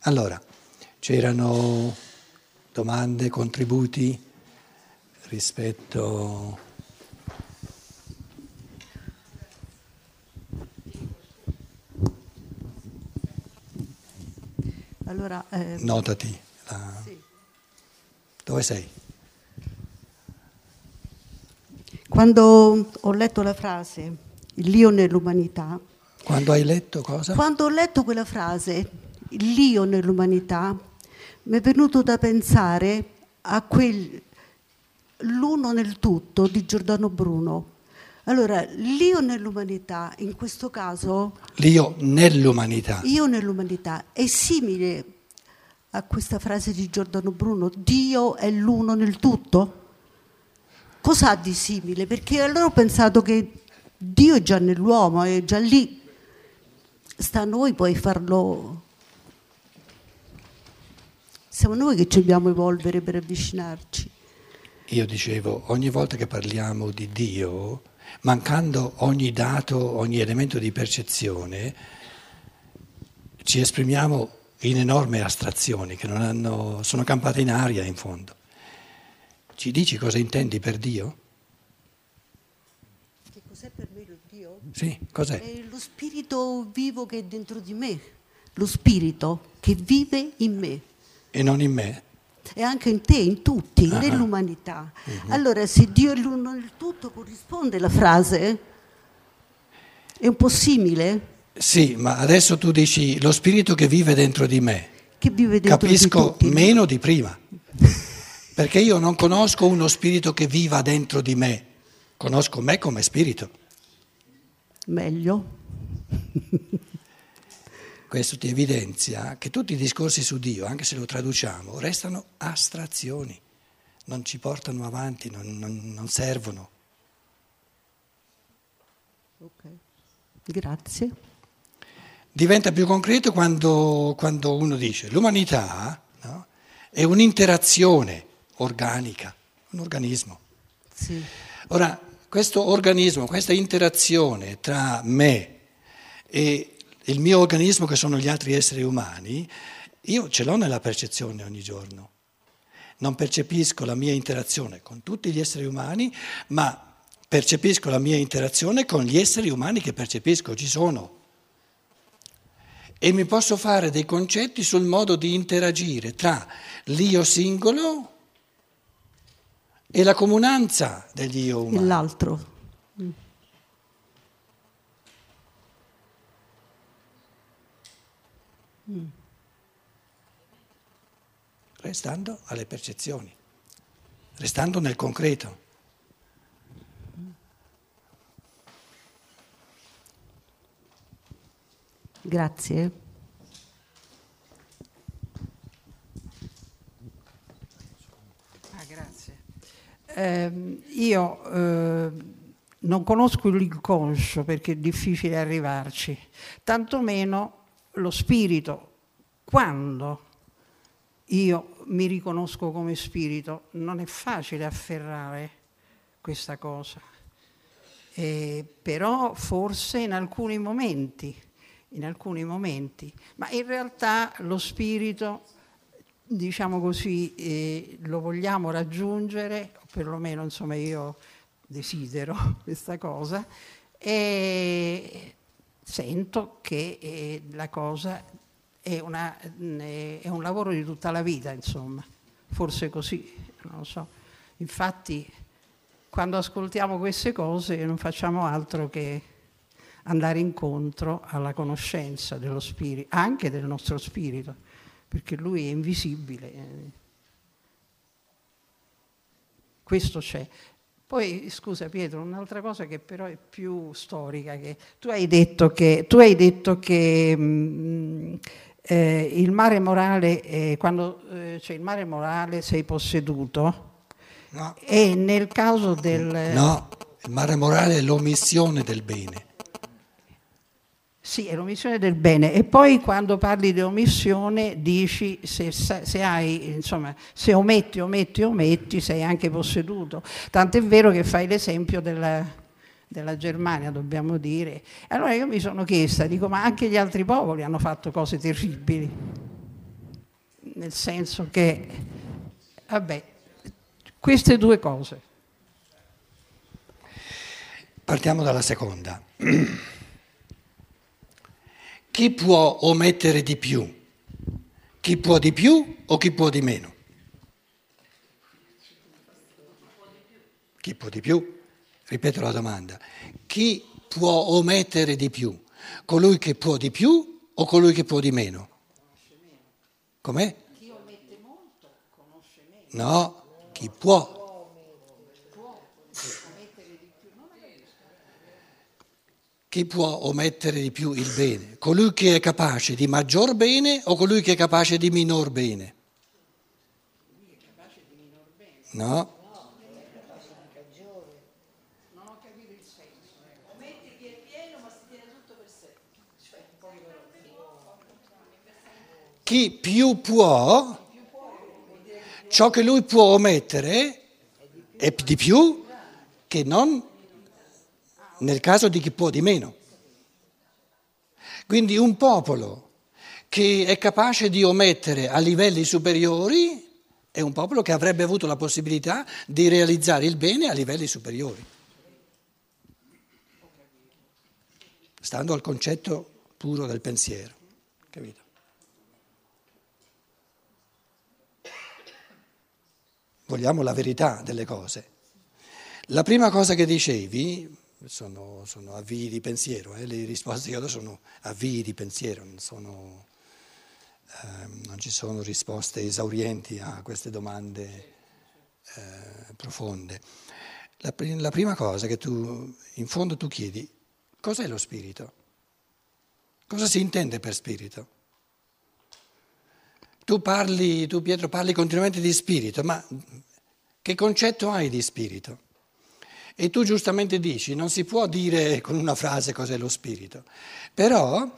Allora, c'erano domande, contributi rispetto... Allora, eh, Notati. La... Sì. Dove sei? Quando ho letto la frase l'io nell'umanità, Quando hai letto cosa? quando ho letto quella frase l'io nell'umanità, mi è venuto da pensare a quel l'uno nel tutto di Giordano Bruno. Allora, l'io nell'umanità, in questo caso, L'io nell'umanità. io nell'umanità, è simile a questa frase di Giordano Bruno, Dio è l'uno nel tutto? Cos'ha di simile? Perché allora ho pensato che Dio è già nell'uomo, è già lì. Sta a noi poi farlo. Siamo noi che ci dobbiamo evolvere per avvicinarci. Io dicevo, ogni volta che parliamo di Dio, mancando ogni dato, ogni elemento di percezione, ci esprimiamo in enormi astrazioni che non hanno, sono campate in aria in fondo. Ci dici cosa intendi per Dio? Che cos'è per me lo Dio? Sì, cos'è? È lo spirito vivo che è dentro di me, lo spirito che vive in me. E non in me? e anche in te, in tutti, Ah. nell'umanità. Allora, se Dio è l'uno nel tutto, corrisponde la frase? È un po' simile? Sì, ma adesso tu dici lo spirito che vive dentro di me. Che vive dentro Capisco di meno di prima, perché io non conosco uno spirito che viva dentro di me, conosco me come spirito. Meglio. Questo ti evidenzia che tutti i discorsi su Dio, anche se lo traduciamo, restano astrazioni, non ci portano avanti, non, non- non servono. Ok. Grazie. Diventa più concreto quando, quando uno dice l'umanità no, è un'interazione organica, un organismo. Sì. Ora, questo organismo, questa interazione tra me e il mio organismo, che sono gli altri esseri umani, io ce l'ho nella percezione ogni giorno. Non percepisco la mia interazione con tutti gli esseri umani, ma percepisco la mia interazione con gli esseri umani che percepisco, ci sono. E mi posso fare dei concetti sul modo di interagire tra l'io singolo e la comunanza degli io umani. Restando alle percezioni, restando nel concreto. Grazie. Ah, grazie. Ehm, io eh, non conosco l'inconscio perché è difficile arrivarci, tantomeno lo spirito. Quando io mi riconosco come spirito, non è facile afferrare questa cosa. Eh, però forse in alcuni momenti, in alcuni momenti, ma in realtà lo spirito diciamo così, eh, lo vogliamo raggiungere, o perlomeno insomma io desidero questa cosa, e sento che eh, la cosa è, una, eh, è un lavoro di tutta la vita, insomma, forse così, non lo so. Infatti quando ascoltiamo queste cose non facciamo altro che andare incontro alla conoscenza dello spirito, anche del nostro spirito perché lui è invisibile. Questo c'è. Poi, scusa Pietro, un'altra cosa che però è più storica, che tu hai detto che, tu hai detto che mh, eh, il mare morale, eh, quando eh, c'è il mare morale sei posseduto, No, e nel caso del... no, il mare morale è l'omissione del bene. Sì, è l'omissione del bene. E poi quando parli di omissione dici se, se, hai, insomma, se ometti, ometti, ometti, sei anche posseduto. Tant'è vero che fai l'esempio della, della Germania, dobbiamo dire. Allora io mi sono chiesta, dico, ma anche gli altri popoli hanno fatto cose terribili, nel senso che, vabbè, queste due cose. Partiamo dalla seconda. Chi può omettere di più? Chi può di più o chi può di meno? Chi può di più? Ripeto la domanda. Chi può omettere di più? Colui che può di più o colui che può di meno? Com'è? Chi omette molto conosce meno. No, chi può. Chi può omettere di più il bene? Colui che è capace di maggior bene o colui che è capace di minor bene? No. Chi più può, ciò che lui può omettere è di più che non nel caso di chi può di meno. Quindi un popolo che è capace di omettere a livelli superiori è un popolo che avrebbe avuto la possibilità di realizzare il bene a livelli superiori. Stando al concetto puro del pensiero. Capito? Vogliamo la verità delle cose. La prima cosa che dicevi, sono, sono avvii di pensiero, eh? le risposte che ho sono avvii di pensiero, non, sono, eh, non, ci sono risposte esaurienti a queste domande eh, profonde. La, la prima cosa che tu, in fondo tu chiedi, cos'è lo spirito? Cosa si intende per spirito? Tu parli, tu Pietro parli continuamente di spirito, ma che concetto hai di spirito? E tu giustamente dici, non si può dire con una frase cos'è lo spirito, però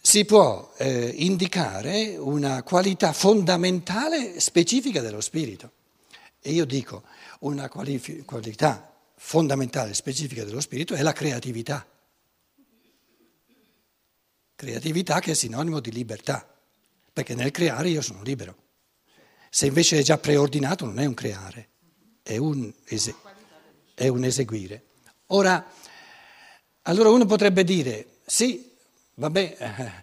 si può eh, indicare una qualità fondamentale specifica dello spirito. E io dico, una qualifi- qualità fondamentale specifica dello spirito è la creatività. Creatività che è sinonimo di libertà, perché nel creare io sono libero. Se invece è già preordinato non è un creare, è un eseguire è un eseguire. Ora, allora uno potrebbe dire, sì, vabbè,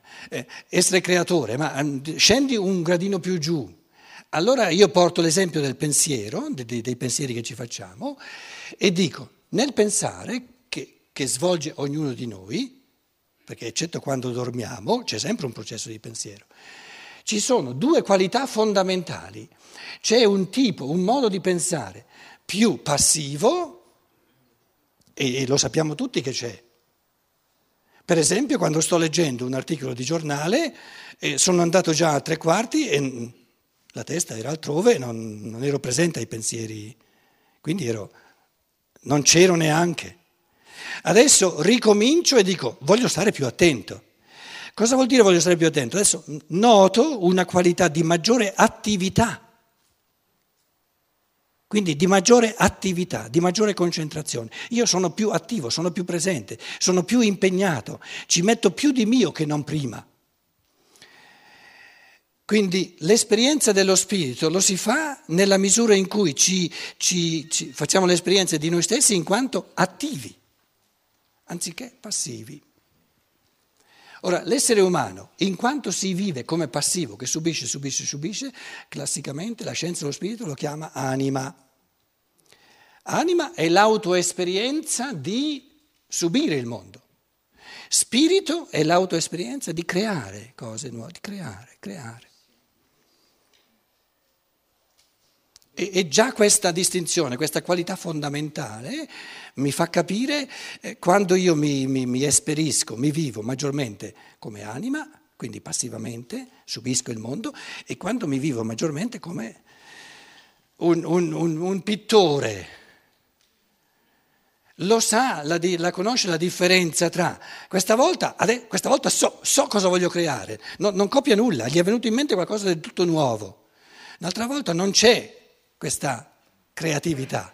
eh, essere creatore, ma mm, scendi un gradino più giù. Allora io porto l'esempio del pensiero, dei pensieri che ci facciamo, e dico, nel pensare che, che svolge ognuno di noi, perché eccetto quando dormiamo, c'è sempre un processo di pensiero, ci sono due qualità fondamentali. C'è un tipo, un modo di pensare più passivo, e lo sappiamo tutti che c'è. Per esempio, quando sto leggendo un articolo di giornale, eh, sono andato già a tre quarti e la testa era altrove, non, non ero presente ai pensieri, quindi ero, non c'ero neanche. Adesso ricomincio e dico, voglio stare più attento. Cosa vuol dire voglio stare più attento? Adesso noto una qualità di maggiore attività quindi di maggiore attività, di maggiore concentrazione. Io sono più attivo, sono più presente, sono più impegnato, ci metto più di mio che non prima. Quindi l'esperienza dello spirito lo si fa nella misura in cui ci, ci, ci facciamo l'esperienza di noi stessi in quanto attivi, anziché passivi. Ora, l'essere umano, in quanto si vive come passivo, che subisce, subisce, subisce, classicamente la scienza dello spirito lo chiama anima. Anima è l'autoesperienza di subire il mondo. Spirito è l'autoesperienza di creare cose nuove, di creare, creare. E, già questa distinzione, questa qualità fondamentale mi fa capire eh, quando io mi, mi, mi esperisco, mi vivo maggiormente come anima, quindi passivamente subisco il mondo, e quando mi vivo maggiormente come un, un, un, un pittore lo sa, la, la, conosce la differenza tra questa volta, questa volta so, so, cosa voglio creare, no, non copia nulla, gli è venuto in mente qualcosa di tutto nuovo. L'altra volta non c'è questa creatività.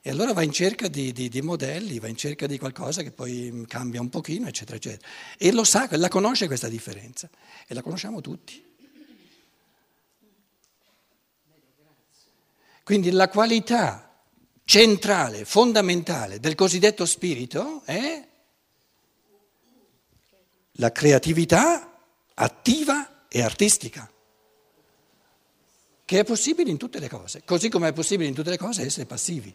E allora va in cerca di, di, di, modelli, va in cerca di qualcosa che poi cambia un pochino, eccetera, eccetera. E lo sa, la conosce questa differenza. E la conosciamo tutti. Quindi la qualità centrale, fondamentale del cosiddetto spirito è la creatività attiva e artistica, che è possibile in tutte le cose, così come è possibile in tutte le cose essere passivi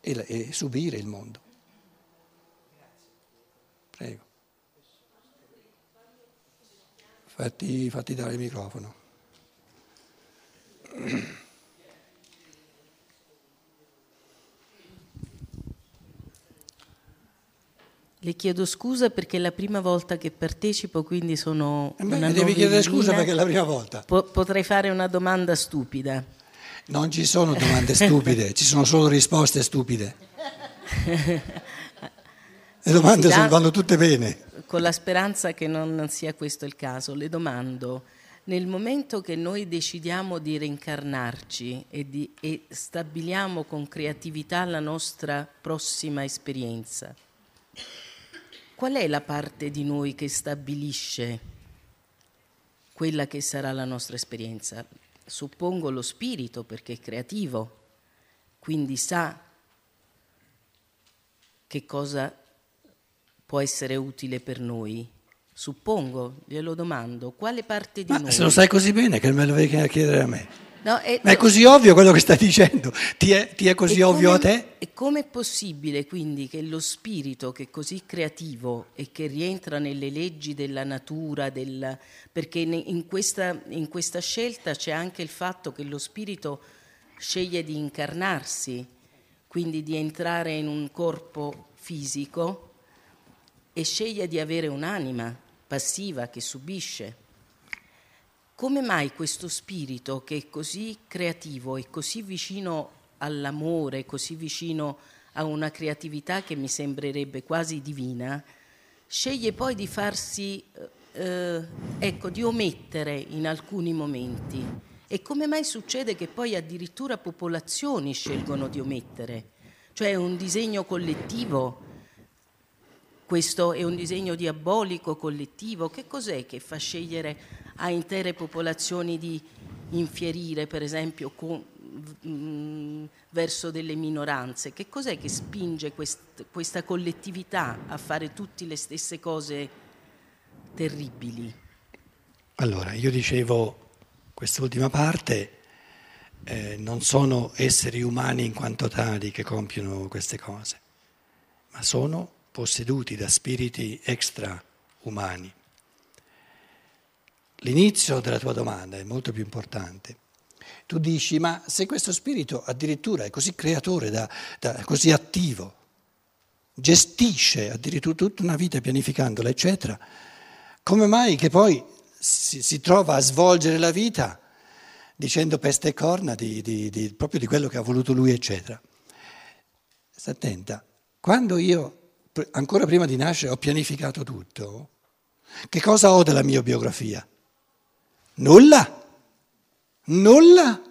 e, e subire il mondo. Prego. Fatti, fatti dare il microfono. Le chiedo scusa perché è la prima volta che partecipo, quindi sono eh beh, una devi chiedere scusa perché è la prima volta. Po- potrei fare una domanda stupida. Non ci sono domande stupide, ci sono solo risposte stupide. Le domande da, vanno tutte bene. Con la speranza che non sia questo il caso, le domando, nel momento che noi decidiamo di reincarnarci e, di, e stabiliamo con creatività la nostra prossima esperienza, qual è la parte di noi che stabilisce quella che sarà la nostra esperienza? Suppongo lo spirito perché è creativo, quindi sa che cosa può essere utile per noi. Suppongo, glielo domando, quale parte di Ma noi... Se lo sai così bene che me lo devi chiedere a me. No, è, Ma è così ovvio quello che stai dicendo, ti è, ti è così ovvio come, a te? E come è possibile quindi che lo spirito che è così creativo e che rientra nelle leggi della natura, del, perché in questa, in questa scelta c'è anche il fatto che lo spirito sceglie di incarnarsi, quindi di entrare in un corpo fisico e sceglie di avere un'anima passiva che subisce. Come mai questo spirito che è così creativo e così vicino all'amore, così vicino a una creatività che mi sembrerebbe quasi divina, sceglie poi di farsi, eh, ecco, di omettere in alcuni momenti? E come mai succede che poi addirittura popolazioni scelgono di omettere? Cioè è un disegno collettivo? Questo è un disegno diabolico collettivo? Che cos'è che fa scegliere a intere popolazioni di infierire, per esempio, con, mh, mm, verso delle minoranze. Che cos'è che spinge quest, questa collettività a fare tutte le stesse cose terribili? Allora, io dicevo quest'ultima parte, eh, non sono esseri umani in quanto tali che compiono queste cose, ma sono posseduti da spiriti extraumani. L'inizio della tua domanda è molto più importante. Tu dici, ma se questo spirito addirittura è così creatore, da, da, così attivo, gestisce addirittura tutta una vita pianificandola, eccetera, come mai che poi si, si trova a svolgere la vita dicendo peste e corna di, di, di, proprio di quello che ha voluto lui, eccetera? Sta attenta, quando io, ancora prima di nascere, ho pianificato tutto, che cosa ho della mia biografia? Nulla. Nulla.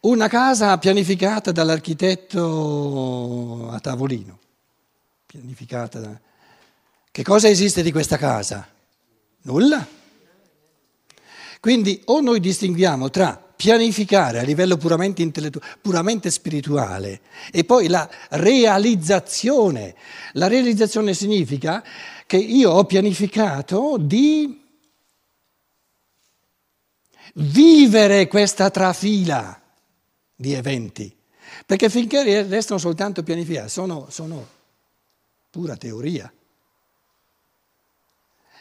Una casa pianificata dall'architetto a tavolino. Pianificata da... Che cosa esiste di questa casa? Nulla. Quindi o noi distinguiamo tra pianificare a livello puramente intellettuale, puramente spirituale e poi la realizzazione. La realizzazione significa che io ho pianificato di vivere questa trafila di eventi, perché finché restano soltanto pianificati sono, sono pura teoria.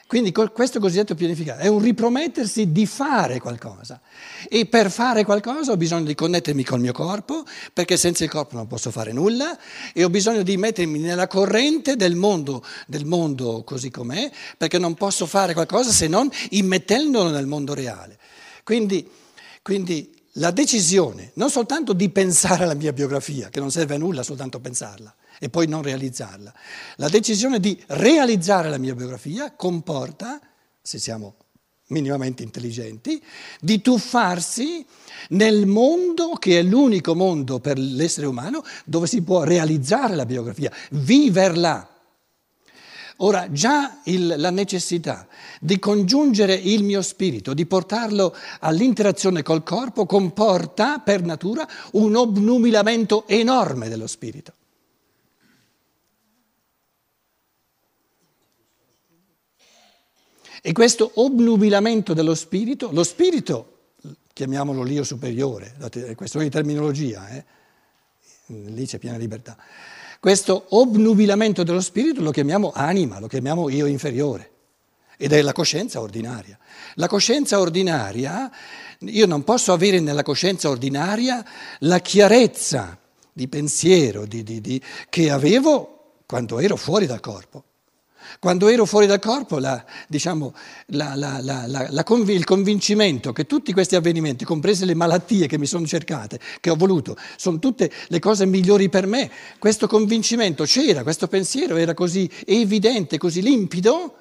Quindi questo cosiddetto pianificare è un ripromettersi di fare qualcosa e per fare qualcosa ho bisogno di connettermi col mio corpo perché senza il corpo non posso fare nulla e ho bisogno di mettermi nella corrente del mondo, del mondo così com'è perché non posso fare qualcosa se non immettendolo nel mondo reale. Quindi, quindi la decisione non soltanto di pensare alla mia biografia, che non serve a nulla soltanto pensarla, e poi non realizzarla. La decisione di realizzare la mia biografia comporta, se siamo minimamente intelligenti, di tuffarsi nel mondo che è l'unico mondo per l'essere umano dove si può realizzare la biografia, viverla. Ora, già il, la necessità di congiungere il mio spirito, di portarlo all'interazione col corpo, comporta per natura un obnubilamento enorme dello spirito. E questo obnubilamento dello spirito, lo spirito, chiamiamolo l'io superiore, è questione di terminologia, eh? lì c'è piena libertà, questo obnubilamento dello spirito lo chiamiamo anima, lo chiamiamo io inferiore ed è la coscienza ordinaria. La coscienza ordinaria, io non posso avere nella coscienza ordinaria la chiarezza di pensiero di, di, di, che avevo quando ero fuori dal corpo. Quando ero fuori dal corpo, la, diciamo, la, la, conv- il convincimento che tutti questi avvenimenti, comprese le malattie che mi sono cercate, che ho voluto, sono tutte le cose migliori per me, questo convincimento c'era, questo pensiero era così evidente, così limpido,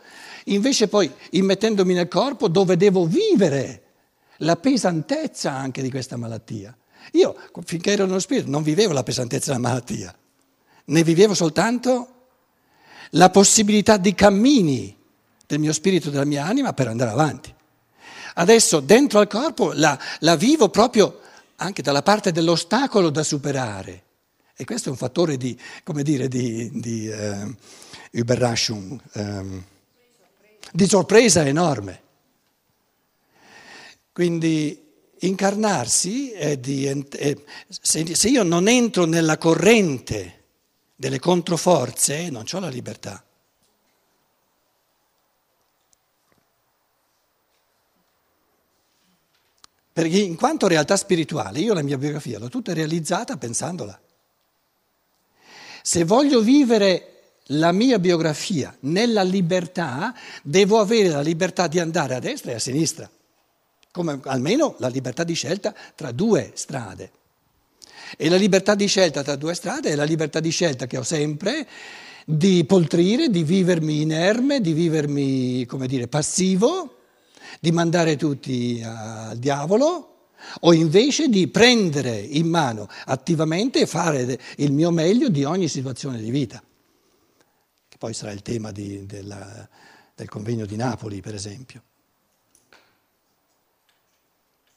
invece poi immettendomi nel corpo dove devo vivere la pesantezza anche di questa malattia. Io, finché ero nello spirito, non vivevo la pesantezza della malattia, ne vivevo soltanto la possibilità di cammini del mio spirito della mia anima per andare avanti. Adesso dentro al corpo la, la vivo proprio anche dalla parte dell'ostacolo da superare. E questo è un fattore di, come dire, di, di uh, Überraschung, um, di sorpresa enorme. Quindi incarnarsi è di... È, se, se io non entro nella corrente delle controforze, non ho la libertà. Perché in quanto realtà spirituale, io la mia biografia l'ho tutta realizzata pensandola. Se voglio vivere la mia biografia nella libertà, devo avere la libertà di andare a destra e a sinistra, come almeno la libertà di scelta tra due strade. E la libertà di scelta tra due strade è la libertà di scelta che ho sempre di poltrire, di vivermi inerme, di vivermi, come dire, passivo, di mandare tutti al diavolo, o invece di prendere in mano attivamente e fare il mio meglio di ogni situazione di vita, che poi sarà il tema di, della, del convegno di Napoli, per esempio.